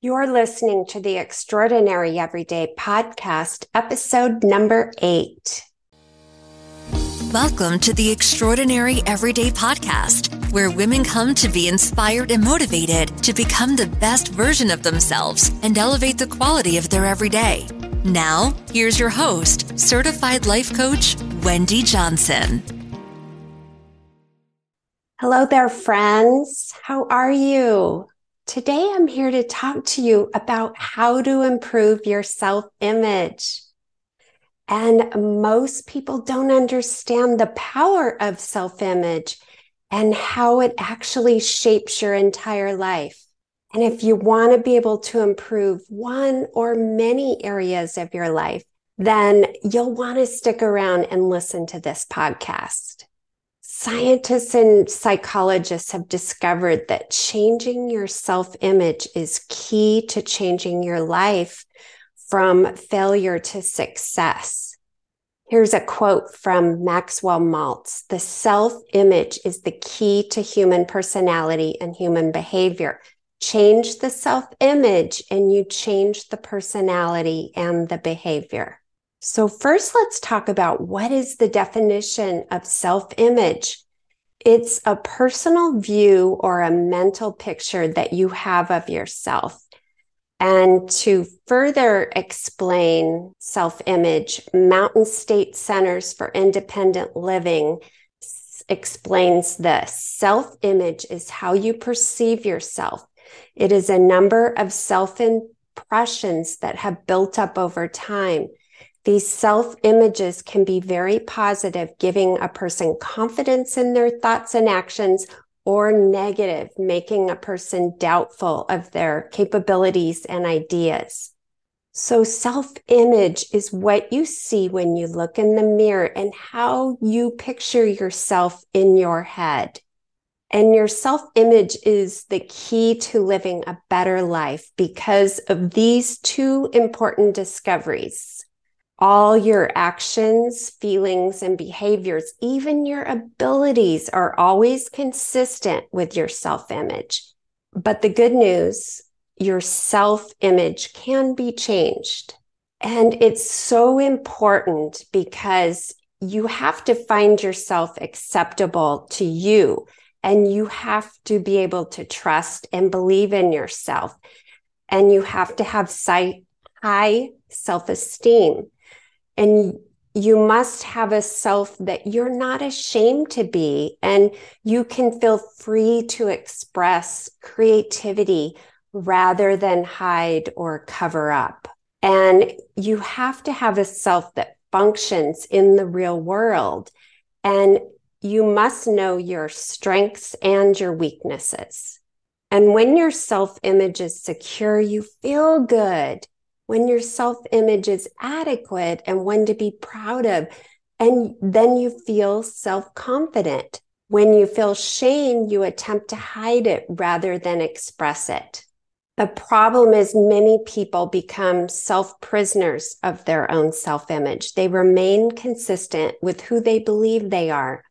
You're listening to the Extraordinary Everyday Podcast, episode number eight. Welcome to the Extraordinary Everyday Podcast, where women come to be inspired and motivated to become the best version of themselves and elevate the quality of their everyday. Now, here's your host, certified life coach, Wendy Johnson. Hello there, friends. How are you? Today, I'm here to talk to you about how to improve your self image. And most people don't understand the power of self image and how it actually shapes your entire life. And if you want to be able to improve one or many areas of your life, then you'll want to stick around and listen to this podcast. Scientists and psychologists have discovered that changing your self image is key to changing your life from failure to success. Here's a quote from Maxwell Maltz The self image is the key to human personality and human behavior. Change the self image and you change the personality and the behavior. So, first, let's talk about what is the definition of self image. It's a personal view or a mental picture that you have of yourself. And to further explain self image, Mountain State Centers for Independent Living explains this self image is how you perceive yourself. It is a number of self impressions that have built up over time. These self images can be very positive, giving a person confidence in their thoughts and actions, or negative, making a person doubtful of their capabilities and ideas. So, self image is what you see when you look in the mirror and how you picture yourself in your head. And your self image is the key to living a better life because of these two important discoveries all your actions, feelings, and behaviors, even your abilities are always consistent with your self image. But the good news, your self image can be changed. And it's so important because you have to find yourself acceptable to you and you have to be able to trust and believe in yourself. And you have to have high self esteem and you must have a self that you're not ashamed to be and you can feel free to express creativity rather than hide or cover up. And you have to have a self that functions in the real world. And you must know your strengths and your weaknesses. And when your self image is secure, you feel good when your self image is adequate and one to be proud of. And then you feel self confident. When you feel shame, you attempt to hide it rather than express it. The problem is many people become self prisoners of their own self image. They remain consistent with who they believe they are.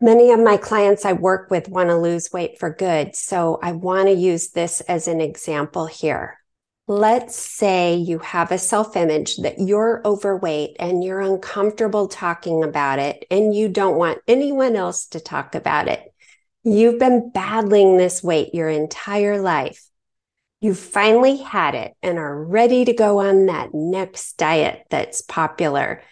Many of my clients I work with want to lose weight for good. So I want to use this as an example here. Let's say you have a self image that you're overweight and you're uncomfortable talking about it and you don't want anyone else to talk about it. You've been battling this weight your entire life. You finally had it and are ready to go on that next diet that's popular.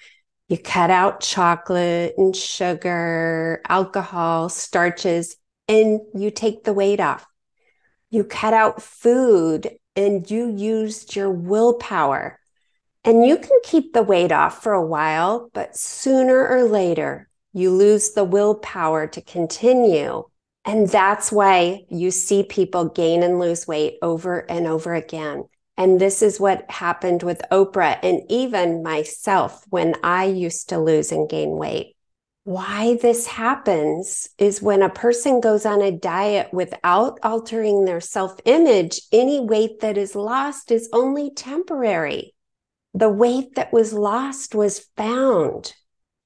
You cut out chocolate and sugar, alcohol, starches, and you take the weight off. You cut out food and you used your willpower. And you can keep the weight off for a while, but sooner or later, you lose the willpower to continue. And that's why you see people gain and lose weight over and over again. And this is what happened with Oprah and even myself when I used to lose and gain weight why this happens is when a person goes on a diet without altering their self image, any weight that is lost is only temporary. The weight that was lost was found.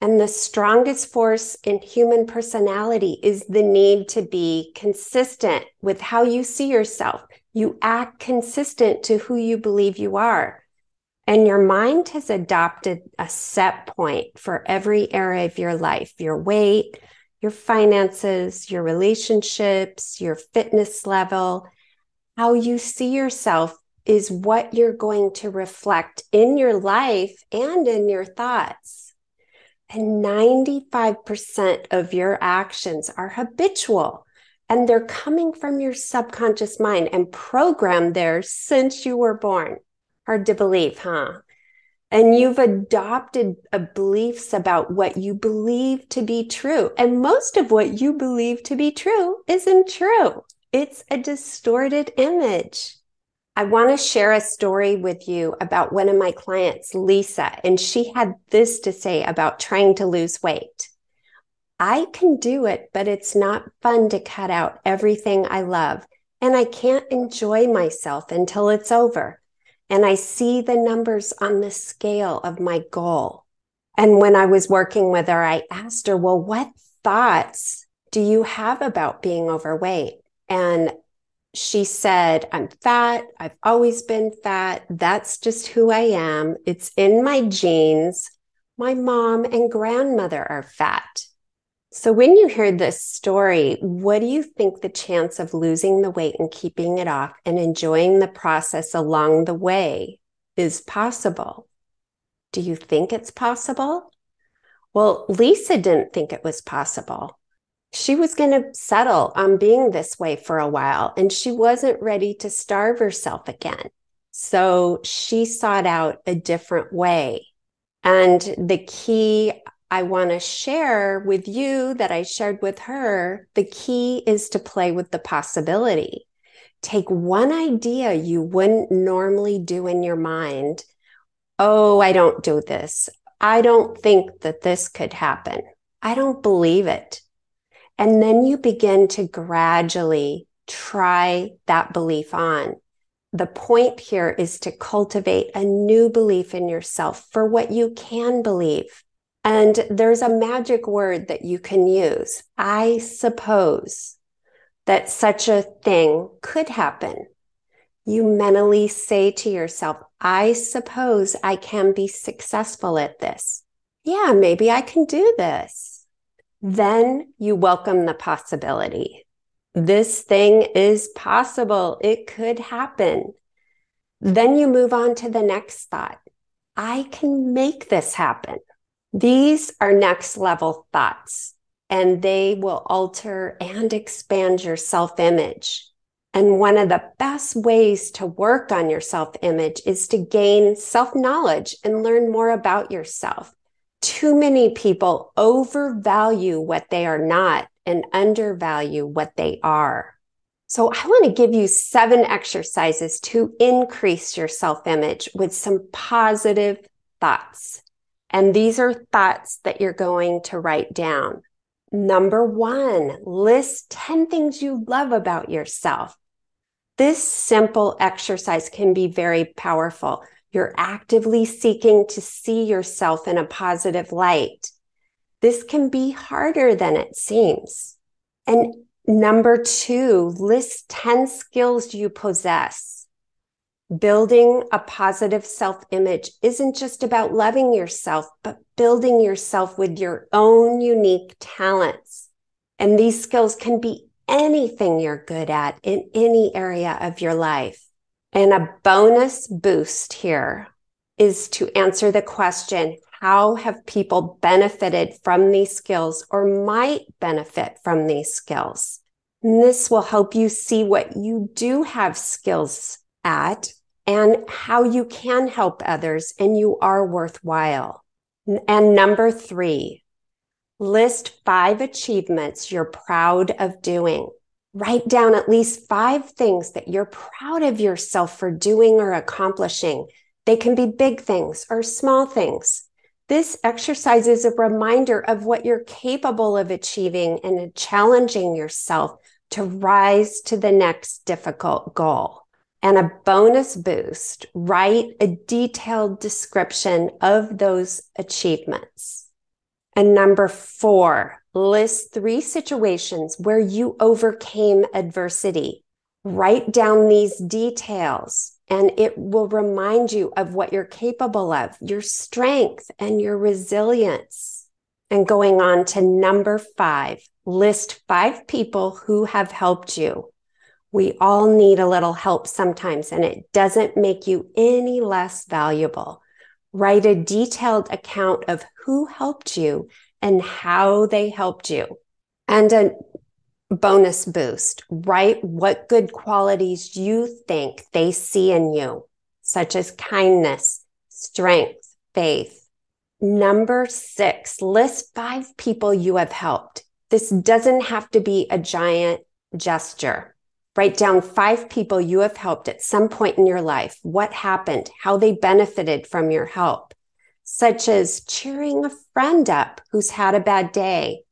And the strongest force in human personality is the need to be consistent with how you see yourself, You act consistent to who you believe you are. And your mind has adopted a set point for every area of your life your weight, your finances, your relationships, your fitness level. How you see yourself is what you're going to reflect in your life and in your thoughts. And 95% of your actions are habitual and they're coming from your subconscious mind and programmed there since you were born. Hard to believe, huh? And you've adopted beliefs about what you believe to be true. And most of what you believe to be true isn't true. It's a distorted image. I want to share a story with you about one of my clients, Lisa, and she had this to say about trying to lose weight. I can do it, but it's not fun to cut out everything I love. And I can't enjoy myself until it's over. And I see the numbers on the scale of my goal. And when I was working with her, I asked her, Well, what thoughts do you have about being overweight? And she said, I'm fat. I've always been fat. That's just who I am. It's in my genes. My mom and grandmother are fat. So, when you heard this story, what do you think the chance of losing the weight and keeping it off and enjoying the process along the way is possible? Do you think it's possible? Well, Lisa didn't think it was possible. She was going to settle on being this way for a while, and she wasn't ready to starve herself again. So she sought out a different way. And the key I want to share with you that I shared with her, the key is to play with the possibility. Take one idea you wouldn't normally do in your mind. Oh, I don't do this. I don't think that this could happen. I don't believe it. And then you begin to gradually try that belief on. The point here is to cultivate a new belief in yourself for what you can believe. And there's a magic word that you can use. I suppose that such a thing could happen. You mentally say to yourself, I suppose I can be successful at this. Yeah, maybe I can do this. Then you welcome the possibility. This thing is possible. It could happen. Then you move on to the next thought. I can make this happen. These are next level thoughts, and they will alter and expand your self image. And one of the best ways to work on your self image is to gain self knowledge and learn more about yourself. Too many people overvalue what they are not and undervalue what they are. So I want to give you seven exercises to increase your self image with some positive thoughts. And these are thoughts that you're going to write down. Number one, list 10 things you love about yourself. This simple exercise can be very powerful. You're actively seeking to see yourself in a positive light. This can be harder than it seems. And number two, list 10 skills you possess building a positive self image isn't just about loving yourself, but building yourself with your own unique talents. And these skills can be anything you're good at in any area of your life. And a bonus boost here is to answer the question, how have people benefited from these skills or might benefit from these skills? And this will help you see what you do have skills at and how you can help others and you are worthwhile. And number three, list five achievements you're proud of doing. Write down at least five things that you're proud of yourself for doing or accomplishing. They can be big things or small things. This exercise is a reminder of what you're capable of achieving and challenging yourself to rise to the next difficult goal and a bonus boost, write a detailed description of those achievements. And number four, list three situations where you overcame adversity. Write down these details and it will remind you of what you're capable of, your strength and your resilience. And going on to number five, list five people who have helped you. We all need a little help sometimes, and it doesn't make you any less valuable. Write a detailed account of who helped you and how they helped you. And a bonus boost, write what good qualities you think they see in you, such as kindness, strength, faith. Number six, list five people you have helped. This doesn't have to be a giant gesture. Write down five people you have helped at some point in your life, what happened, how they benefited from your help, such as cheering a friend up who's had a bad day,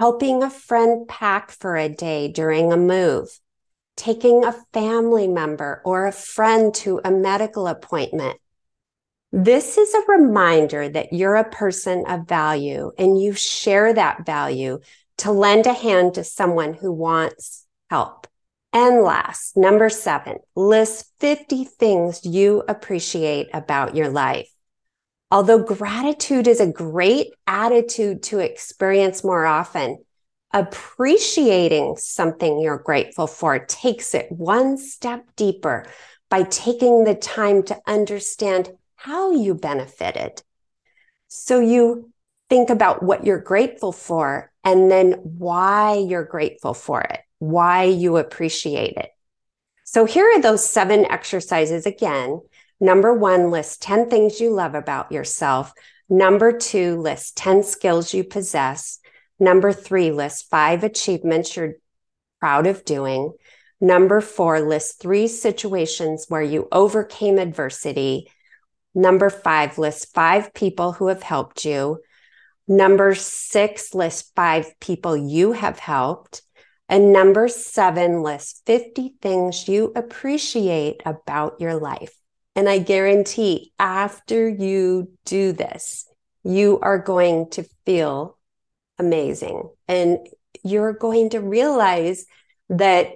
helping a friend pack for a day during a move, taking a family member or a friend to a medical appointment. This is a reminder that you're a person of value and you share that value to lend a hand to someone who wants help. And last, number seven, list 50 things you appreciate about your life. Although gratitude is a great attitude to experience more often, appreciating something you're grateful for takes it one step deeper by taking the time to understand how you benefited. So you think about what you're grateful for and then why you're grateful for it, why you appreciate it. So here are those seven exercises again. Number one, list 10 things you love about yourself. Number two, list 10 skills you possess. Number three, list five achievements you're proud of doing. Number four, list three situations where you overcame adversity. Number five, list five people who have helped you. Number six lists five people you have helped. And number seven lists 50 things you appreciate about your life. And I guarantee after you do this, you are going to feel amazing. And you're going to realize that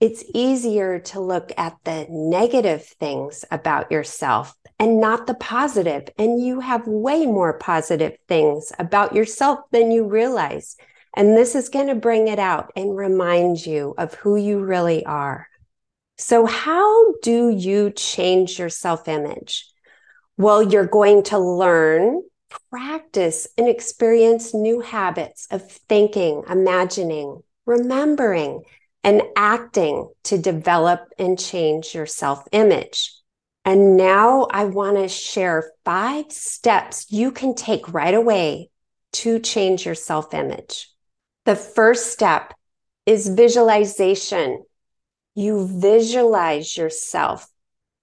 it's easier to look at the negative things about yourself and not the positive. And you have way more positive things about yourself than you realize. And this is going to bring it out and remind you of who you really are. So, how do you change your self image? Well, you're going to learn, practice, and experience new habits of thinking, imagining, remembering, and acting to develop and change your self image. And now I want to share five steps you can take right away to change your self image. The first step is visualization. You visualize yourself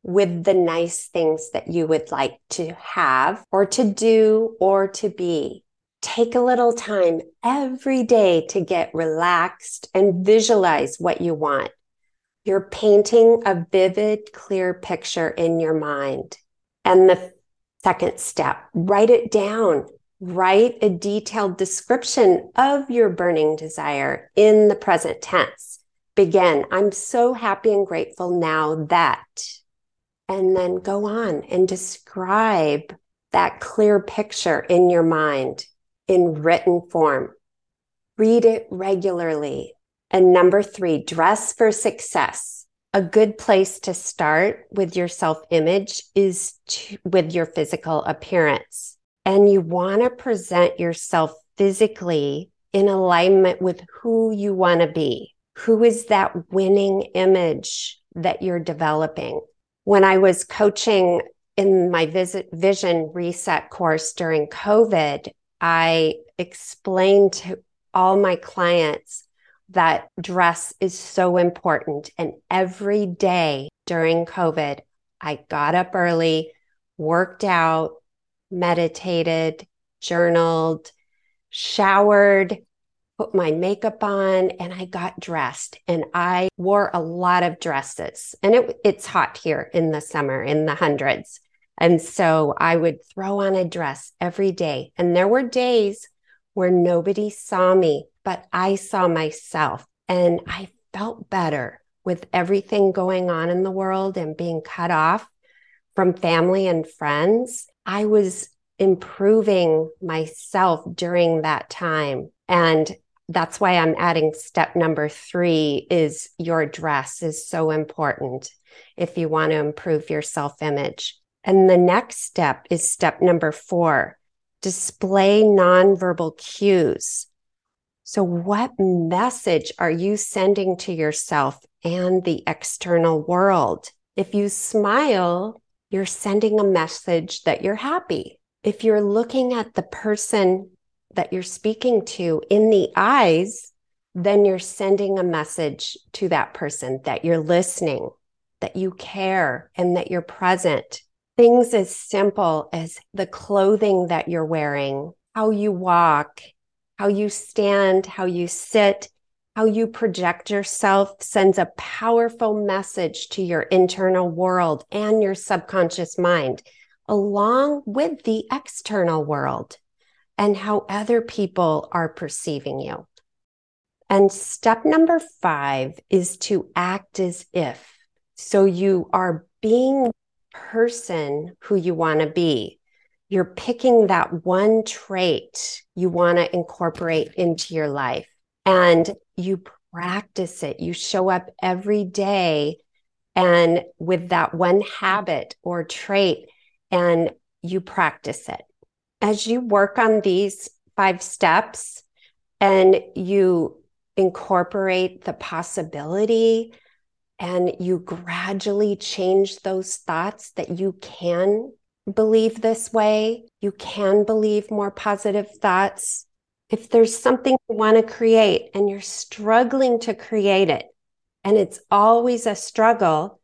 with the nice things that you would like to have or to do or to be. Take a little time every day to get relaxed and visualize what you want. You're painting a vivid, clear picture in your mind. And the second step, write it down. Write a detailed description of your burning desire in the present tense. Begin, I'm so happy and grateful now that. And then go on and describe that clear picture in your mind in written form. Read it regularly and number three, dress for success. A good place to start with your self image is to, with your physical appearance. And you want to present yourself physically in alignment with who you want to be. Who is that winning image that you're developing? When I was coaching in my visit vision reset course during COVID, I explained to all my clients that dress is so important. And every day during COVID, I got up early, worked out, meditated, journaled, showered, put my makeup on, and I got dressed. And I wore a lot of dresses. And it, it's hot here in the summer in the hundreds. And so I would throw on a dress every day. And there were days where nobody saw me but I saw myself and I felt better with everything going on in the world and being cut off from family and friends, I was improving myself during that time. And that's why I'm adding step number three is your dress is so important if you want to improve your self image. And the next step is step number four display nonverbal cues. So, what message are you sending to yourself and the external world? If you smile, you're sending a message that you're happy. If you're looking at the person that you're speaking to in the eyes, then you're sending a message to that person that you're listening, that you care, and that you're present. Things as simple as the clothing that you're wearing, how you walk, how you stand, how you sit, how you project yourself sends a powerful message to your internal world and your subconscious mind, along with the external world and how other people are perceiving you. And step number five is to act as if. So you are being the person who you want to be. You're picking that one trait you want to incorporate into your life and you practice it. You show up every day and with that one habit or trait and you practice it as you work on these five steps and you incorporate the possibility and you gradually change those thoughts that you can believe this way, you can believe more positive thoughts. If there's something you want to create and you're struggling to create it, and it's always a struggle,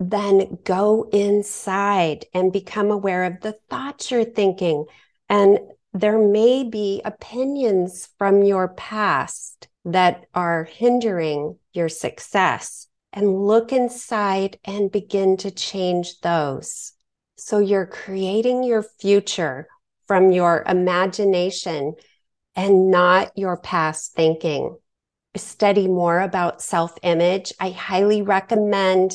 then go inside and become aware of the thoughts you're thinking. And there may be opinions from your past that are hindering your success. And look inside and begin to change those. So you're creating your future from your imagination and not your past thinking. Study more about self image. I highly recommend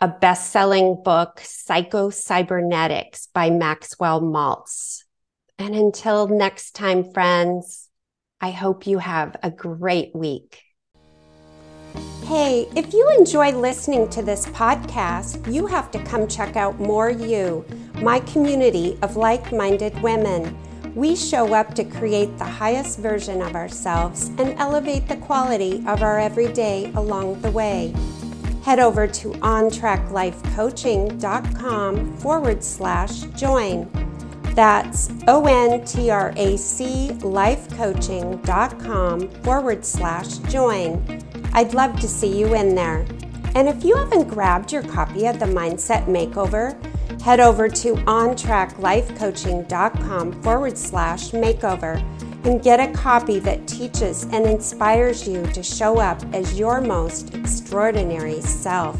a best selling book, Psycho Cybernetics by Maxwell Maltz. And until next time, friends, I hope you have a great week. Hey, if you enjoy listening to this podcast, you have to come check out More You, my community of like minded women. We show up to create the highest version of ourselves and elevate the quality of our everyday along the way head over to ontraclifecoaching.com forward slash join. That's O N T R A C lifecoaching.com forward slash join. I'd love to see you in there. And if you haven't grabbed your copy of the Mindset Makeover, head over to ontraclifecoaching.com forward slash makeover and get a copy that teaches and inspires you to show up as your most extraordinary self.